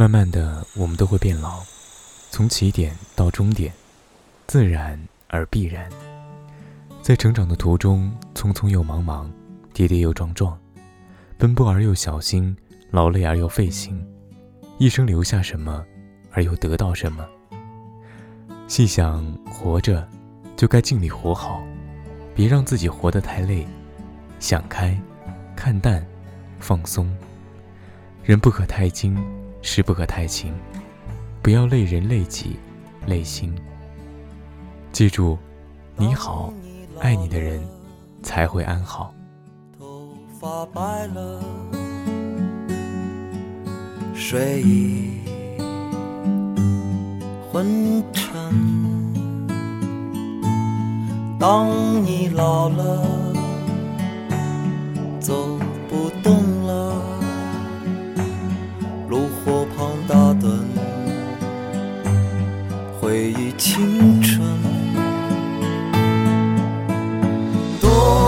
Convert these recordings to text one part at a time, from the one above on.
慢慢的，我们都会变老，从起点到终点，自然而必然。在成长的途中，匆匆又忙忙，跌跌又撞撞，奔波而又小心，劳累而又费心，一生留下什么，而又得到什么？细想，活着，就该尽力活好，别让自己活得太累。想开，看淡，放松。人不可太精，事不可太轻，不要累人累己，累心。记住，你好，爱你的人才会安好。头发白了，睡意昏沉。当你老了，走不动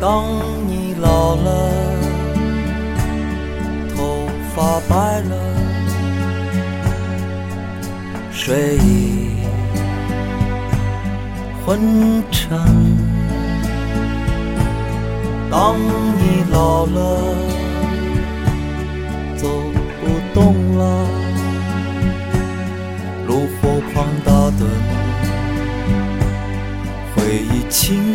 当你老了，头发白了，睡意昏沉。当你老了，走不动了，炉火旁打盹，回忆青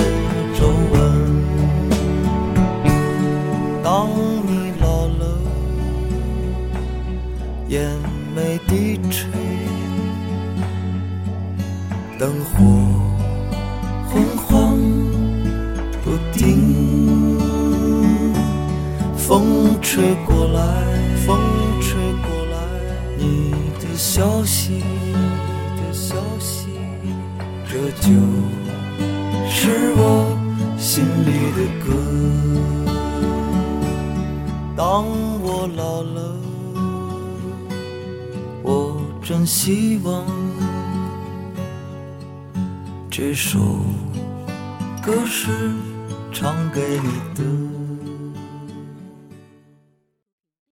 吹，灯火昏黄不定，风吹过来，风吹过来，你的消息，你的消息，这就是我心里的歌。当我老了，真希望这首歌是唱给你的。